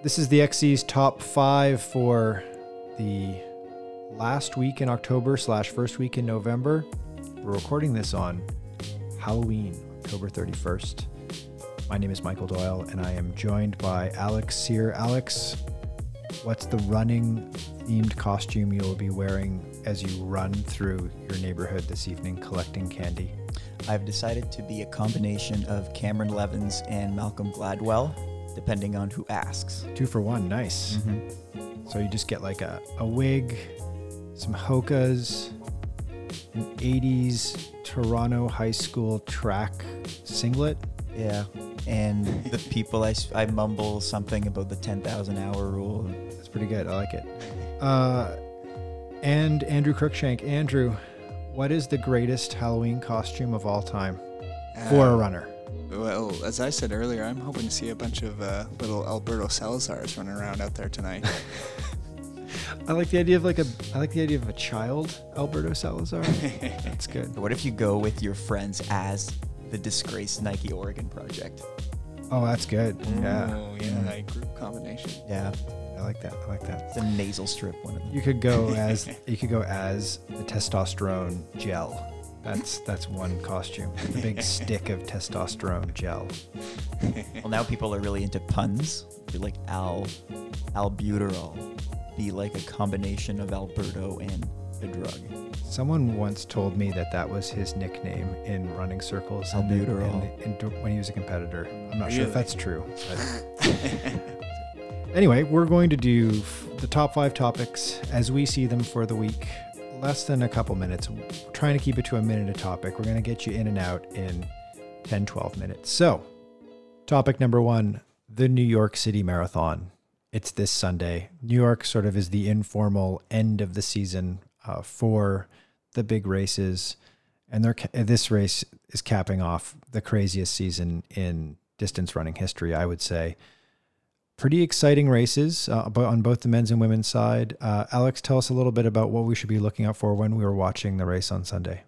This is the XC's top five for the last week in October slash first week in November. We're recording this on Halloween, October 31st. My name is Michael Doyle, and I am joined by Alex Sear. Alex, what's the running themed costume you'll be wearing as you run through your neighborhood this evening collecting candy? I've decided to be a combination of Cameron Levins and Malcolm Gladwell, depending on who asks. Two for one, nice. Mm-hmm. So you just get like a, a wig, some hokas, an 80s Toronto high school track singlet. Yeah. And the people, I, I mumble something about the 10,000 hour rule. That's pretty good. I like it. Uh, and Andrew Crookshank. Andrew, what is the greatest Halloween costume of all time for a Uh, runner? Well, as I said earlier, I'm hoping to see a bunch of uh, little Alberto Salazars running around out there tonight. I like the idea of like a. I like the idea of a child Alberto Salazar. That's good. What if you go with your friends as the disgraced Nike Oregon project? Oh, that's good. Yeah, Oh, yeah, a group combination. Yeah. I like that. I like that. The nasal strip, one of them. You could go as you could go as the testosterone gel. That's that's one costume. The big stick of testosterone gel. Well, now people are really into puns. Be like Al, albuterol. Be like a combination of Alberto and a drug. Someone once told me that that was his nickname in running circles in the- in Albuterol. the- in- when he was a competitor. I'm not sure if that's true. Anyway, we're going to do f- the top five topics as we see them for the week. Less than a couple minutes. We're trying to keep it to a minute a topic. We're going to get you in and out in 10, 12 minutes. So, topic number one the New York City Marathon. It's this Sunday. New York sort of is the informal end of the season uh, for the big races. And this race is capping off the craziest season in distance running history, I would say pretty exciting races uh, on both the men's and women's side. Uh, Alex, tell us a little bit about what we should be looking out for when we were watching the race on Sunday.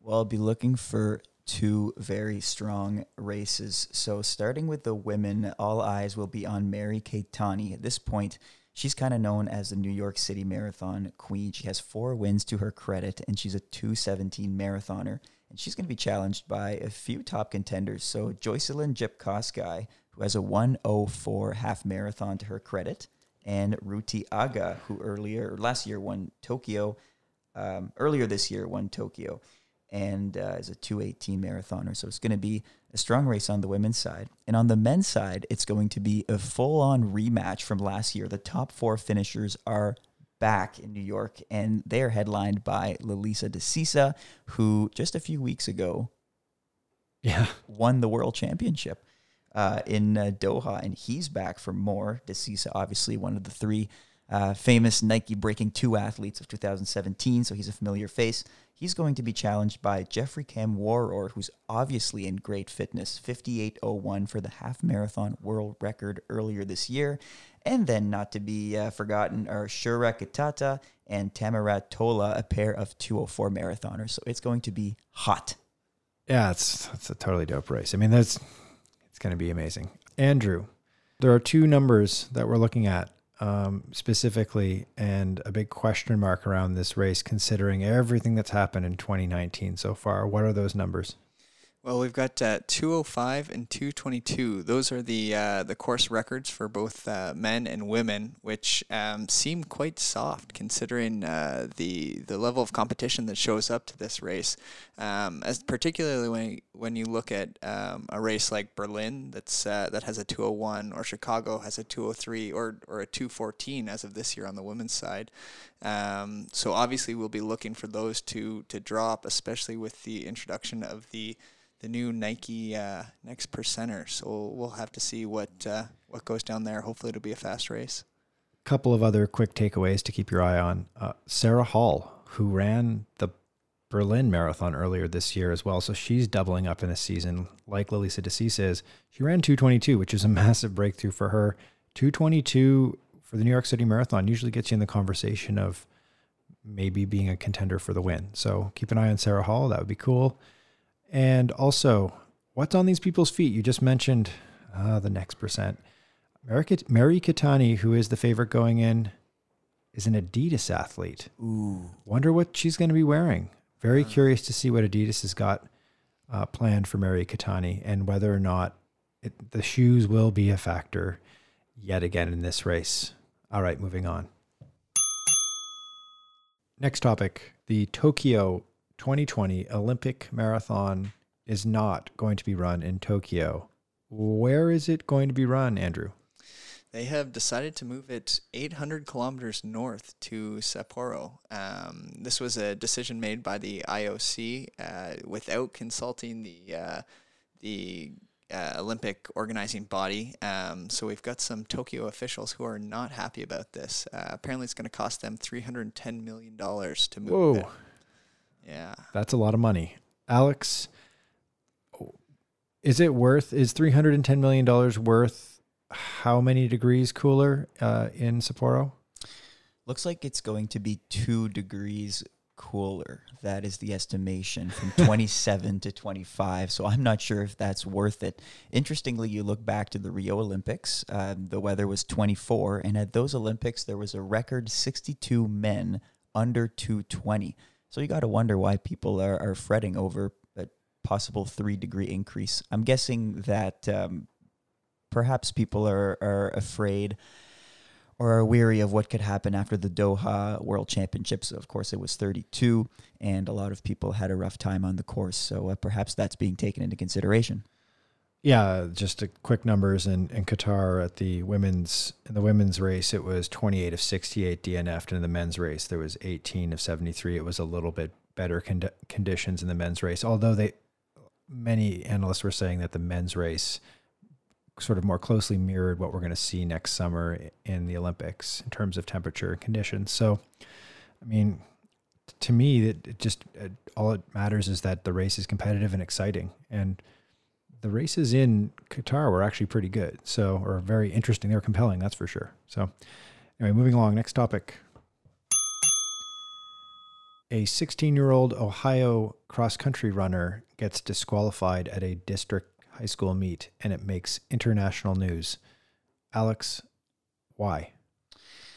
Well, I'll be looking for two very strong races. So, starting with the women, all eyes will be on Mary Keitany. At this point, she's kind of known as the New York City Marathon Queen. She has four wins to her credit, and she's a 217 marathoner. And she's going to be challenged by a few top contenders. So, Joyciline Jepkosgei, who has a 104 half marathon to her credit, and Ruti Aga, who earlier, last year won Tokyo, um, earlier this year won Tokyo and uh, is a 218 marathoner. So it's going to be a strong race on the women's side. And on the men's side, it's going to be a full on rematch from last year. The top four finishers are back in New York, and they are headlined by Lelisa Desisa, who just a few weeks ago Yeah. won the world championship uh, in uh, Doha, and he's back for more. Desisa, obviously, one of the three uh, famous Nike Breaking 2 athletes of 2017, so he's a familiar face. He's going to be challenged by Geoffrey Kamworor, who's obviously in great fitness, 58.01 for the half marathon world record earlier this year. And then, not to be uh, forgotten, are Shura Kitata and Tamirat Tola, a pair of 204 marathoners. So it's going to be hot. Yeah, it's it's a totally dope race. I mean, that's going to be amazing. Andrew, there are two numbers that we're looking at um, specifically, and a big question mark around this race, considering everything that's happened in 2019 so far. What are those numbers? Well, we've got uh, 205 and 222. Those are the uh, the course records for both uh, men and women, which um, seem quite soft considering uh, the the level of competition that shows up to this race. Um, as particularly when when you look at um, a race like Berlin, that's uh, that has a 201, or Chicago has a 203, or or a 214 as of this year on the women's side. Um, so obviously we'll be looking for those to to drop, especially with the introduction of the the new Nike uh, next percenter. So we'll have to see what uh, what goes down there. Hopefully, it'll be a fast race. couple of other quick takeaways to keep your eye on. Uh, Sara Hall, who ran the Berlin Marathon earlier this year as well, so she's doubling up in a season like Lelisa Desisa is. She ran 222, which is a massive breakthrough for her. 222 for the New York City Marathon usually gets you in the conversation of maybe being a contender for the win. So keep an eye on Sara Hall. That would be cool. And also, what's on these people's feet? You just mentioned uh, the next percent. Mary, Kat- Mary Keitany, who is the favorite going in, is an Adidas athlete. Ooh. Wonder what she's going to be wearing. Very Uh. curious to see what Adidas has got uh, planned for Mary Keitany and whether or not it, the shoes will be a factor yet again in this race. All right, moving on. Next topic the Tokyo 2020 Olympic Marathon is not going to be run in Tokyo. Where is it going to be run, Andrew? They have decided to move it 800 kilometers north to Sapporo. Um, this was a decision made by the IOC uh, without consulting the uh, the uh, Olympic organizing body. Um, so we've got some Tokyo officials who are not happy about this. Uh, apparently, it's going to cost them 310 million dollars to move Whoa. it. Yeah. That's a lot of money. Alex, is it worth, is $310 million worth how many degrees cooler uh, in Sapporo? Looks like it's going to be two degrees cooler. That is the estimation from 27 to 25. So I'm not sure if that's worth it. Interestingly, you look back to the Rio Olympics, um, the weather was 24. And at those Olympics, there was a record 62 men under 220. So you got to wonder why people are, are fretting over a possible three degree increase. I'm guessing that um, perhaps people are, are afraid or are weary of what could happen after the Doha World Championships. Of course, it was 32, and a lot of people had a rough time on the course. So uh, perhaps that's being taken into consideration. Yeah, just a quick numbers in, in Qatar at the women's in the women's race it was 28 of 68 DNF'd and in the men's race. There was 18 of 73 it was a little bit better condi- conditions in the men's race although they many analysts were saying that the men's race sort of more closely mirrored what we're going to see next summer in the Olympics in terms of temperature and conditions. So I mean to me it, it just it, all it matters is that the race is competitive and exciting. And the races in Qatar were actually pretty good. So, or very interesting. They were compelling, that's for sure. So, anyway, moving along. Next topic. A 16 year old Ohio cross country runner gets disqualified at a district high school meet and it makes international news. Alex, why?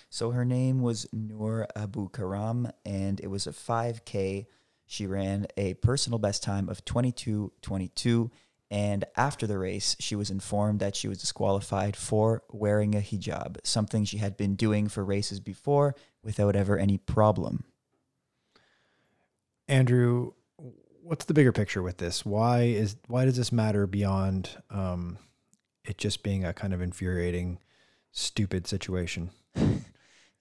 So her name was Noor Abu Karam, and it was a 5K. She ran a personal best time of 22.22. And after the race, she was informed that she was disqualified for wearing a hijab, something she had been doing for races before without ever any problem. Andrew, what's the bigger picture with this? Why is why does this matter beyond um, it just being a kind of infuriating, stupid situation?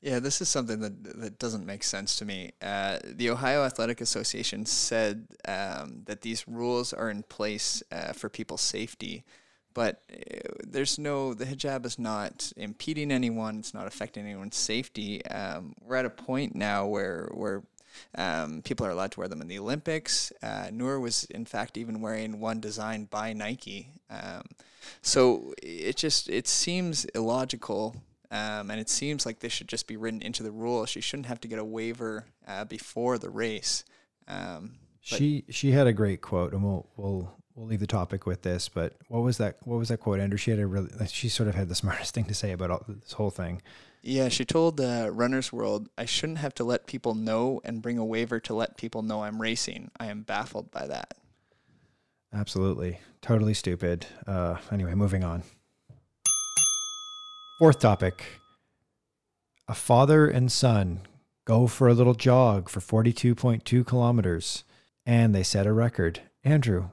Yeah, this is something that that doesn't make sense to me. Uh, the Ohio Athletic Association said um, that these rules are in place uh, for people's safety, but uh, there's no the hijab is not impeding anyone. It's not affecting anyone's safety. Um, we're at a point now where where um, people are allowed to wear them in the Olympics. Uh, Noor was in fact even wearing one designed by Nike. Um, so it just it seems illogical um, and it seems like this should just be written into the rule. She shouldn't have to get a waiver uh, before the race. Um, She she had a great quote, and we'll we'll we'll leave the topic with this. But what was that? What was that quote, Andrew? She had a really. She sort of had the smartest thing to say about all, this whole thing. yeah, she told uh, Runner's World, I shouldn't have to let people know and bring a waiver to let people know I'm racing. I am baffled by that. Absolutely, totally stupid. Uh, anyway, moving on. Fourth topic: A father and son go for a little jog for forty-two point two kilometers, and they set a record. Andrew,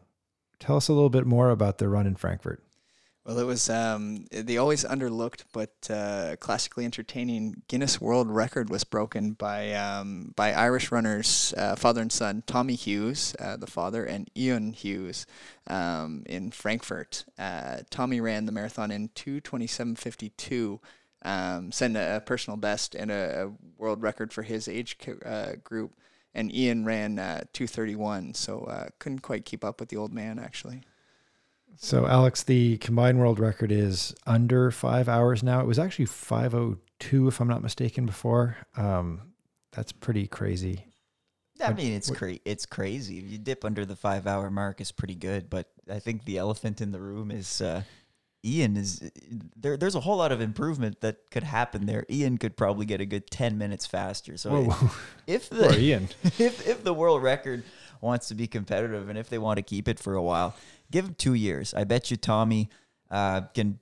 tell us a little bit more about the run in Frankfurt. Well, it was um, the always underlooked but uh, classically entertaining Guinness World Record was broken by um, by Irish runners, uh, father and son, Tommy Hughes, uh, the father, and Ian Hughes um, in Frankfurt. Uh, Tommy ran the marathon in two twenty seven fifty two. Um, set a, a personal best and a, a world record for his age uh, group, and Ian ran uh, two thirty one. So couldn't quite keep up with the old man actually. So, Alex, the combined world record is under five hours now. It was actually 502, if I'm not mistaken, before. Um, that's pretty crazy. I mean, it's cra- it's crazy. If you dip under the five hour mark, is pretty good. But I think the elephant in the room is uh, Ian is there. There's a whole lot of improvement that could happen there. Ian could probably get a good ten minutes faster. So Whoa, if poor the Ian. if if the world record wants to be competitive and if they want to keep it for a while, give him two years. I bet you Tommy uh, can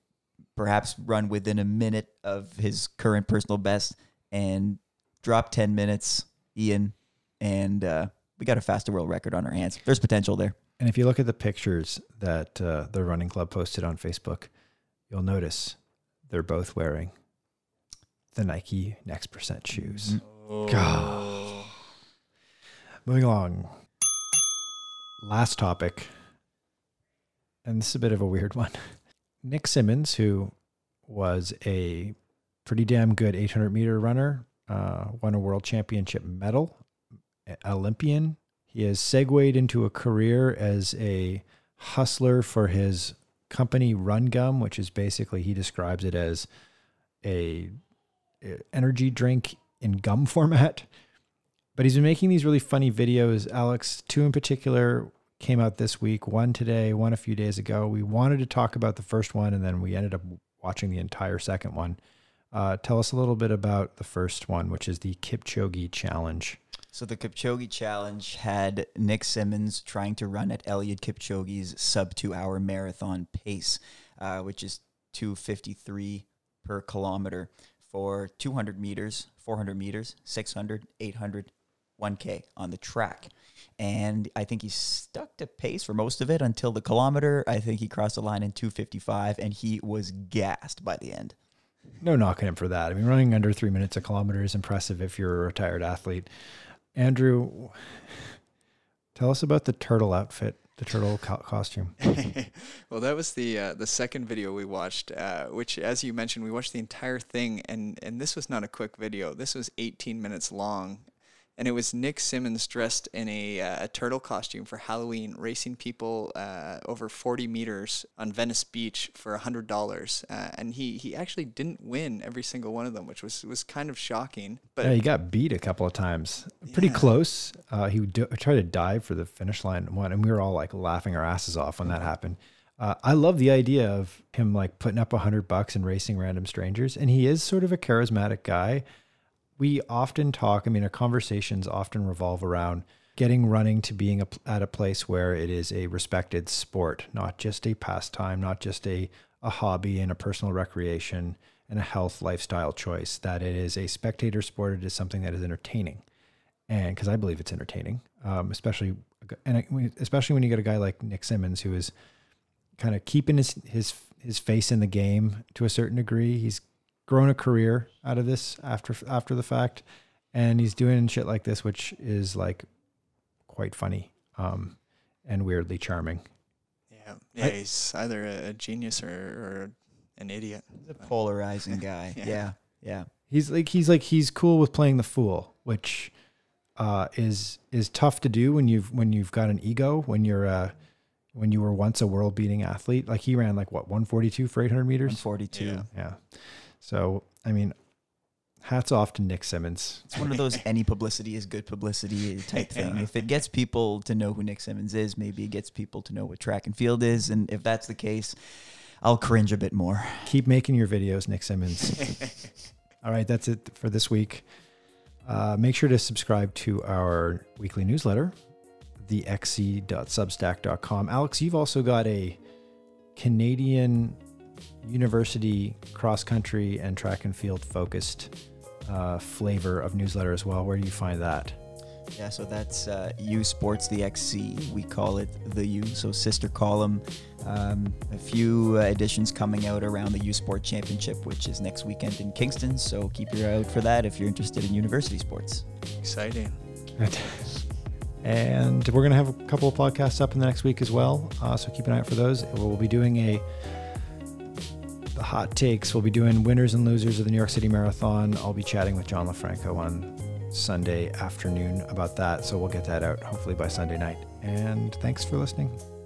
perhaps run within a minute of his current personal best and drop ten minutes. Ian and uh, we got a faster world record on our hands. There's potential there. And if you look at the pictures that uh, the running club posted on Facebook, you'll notice they're both wearing the Nike Next Percent shoes. Mhm. God. Moving along. Last topic. And this is a bit of a weird one. Nick Symmonds, who was a pretty damn good 800 meter runner, uh, won a world championship medal, Olympian. He has segued into a career as a hustler for his company Run Gum, which is basically, he describes it as a a energy drink in gum format. But he's been making these really funny videos. Alex, two in particular came out this week, one today, one a few days ago. We wanted to talk about the first one and then we ended up watching the entire second one. Uh, tell us a little bit about the first one, which is the Kipchoge Challenge. So the Kipchoge challenge had Nick Symmonds trying to run at Eliud Kipchoge's sub two hour marathon pace, uh, which is 253 per kilometer for 200 meters, 400 meters, 600, 800, 1K on the track. And I think he stuck to pace for most of it until the kilometer. I think he crossed the line in 255 and he was gassed by the end. No knocking him for that. I mean, running under three minutes a kilometer is impressive if you're a retired athlete. Andrew, tell us about the turtle outfit, the turtle co- costume. well, that was the uh, the second video we watched, uh, which, as you mentioned, we watched the entire thing, and and this was not a quick video. This was 18 minutes long, and it was Nick Symmonds dressed in a, uh, a turtle costume for Halloween, racing people uh, over 40 meters on Venice Beach for hundred dollars, uh, and he he actually didn't win every single one of them, which was was kind of shocking. But yeah, he got beat a couple of times. Pretty Yeah. close. Uh, he d- tried to dive for the finish line won, and we were all like laughing our asses off when that happened. Uh, I love the idea of him like putting up a hundred bucks and racing random strangers, and he is sort of a charismatic guy. We often talk. I mean, our conversations often revolve around getting running to being a, at a place where it is a respected sport, not just a pastime, not just a a hobby and a personal recreation and a health lifestyle choice. That it is a spectator sport. It is something that is entertaining, and because I believe it's entertaining, um, especially and especially when you get a guy like Nick Symmonds who is kind of keeping his his his face in the game to a certain degree. He's grown a career out of this after after the fact, and he's doing shit like this, which is like quite funny um, and weirdly charming. yeah, yeah, I- he's either a, a genius or, or an idiot. He's a polarizing guy. Yeah. yeah. yeah. He's like he's like he's cool with playing the fool, which uh, is is tough to do when you've when you've got an ego when you're uh, when you were once a world beating athlete. Like he ran like what 142 for 800 meters. 142. Yeah. Yeah. So I mean, hats off to Nick Symmonds. It's one of those any publicity is good publicity type thing. If it gets people to know who Nick Symmonds is, maybe it gets people to know what track and field is. And if that's the case, I'll cringe a bit more. Keep making your videos, Nick Symmonds. All right, that's it for this week. Uh, make sure to subscribe to our weekly newsletter, thexc.substack.com. Alex, you've also got a Canadian university cross country and track and field focused uh, flavor of newsletter as well. Where do you find that? Yeah, so that's uh, U Sports the XC. We call it the U, so sister column. Um, a few uh, editions coming out around the U Sport Championship, which is next weekend in Kingston. So keep your eye out for that if you're interested in university sports. Exciting. And we're going to have a couple of podcasts up in the next week as well. Uh, so keep an eye out for those. We'll be doing a the hot takes. We'll be doing winners and losers of the New York City Marathon. I'll be chatting with John LaFranco on Sunday afternoon about that. So we'll get that out hopefully by Sunday night. And thanks for listening.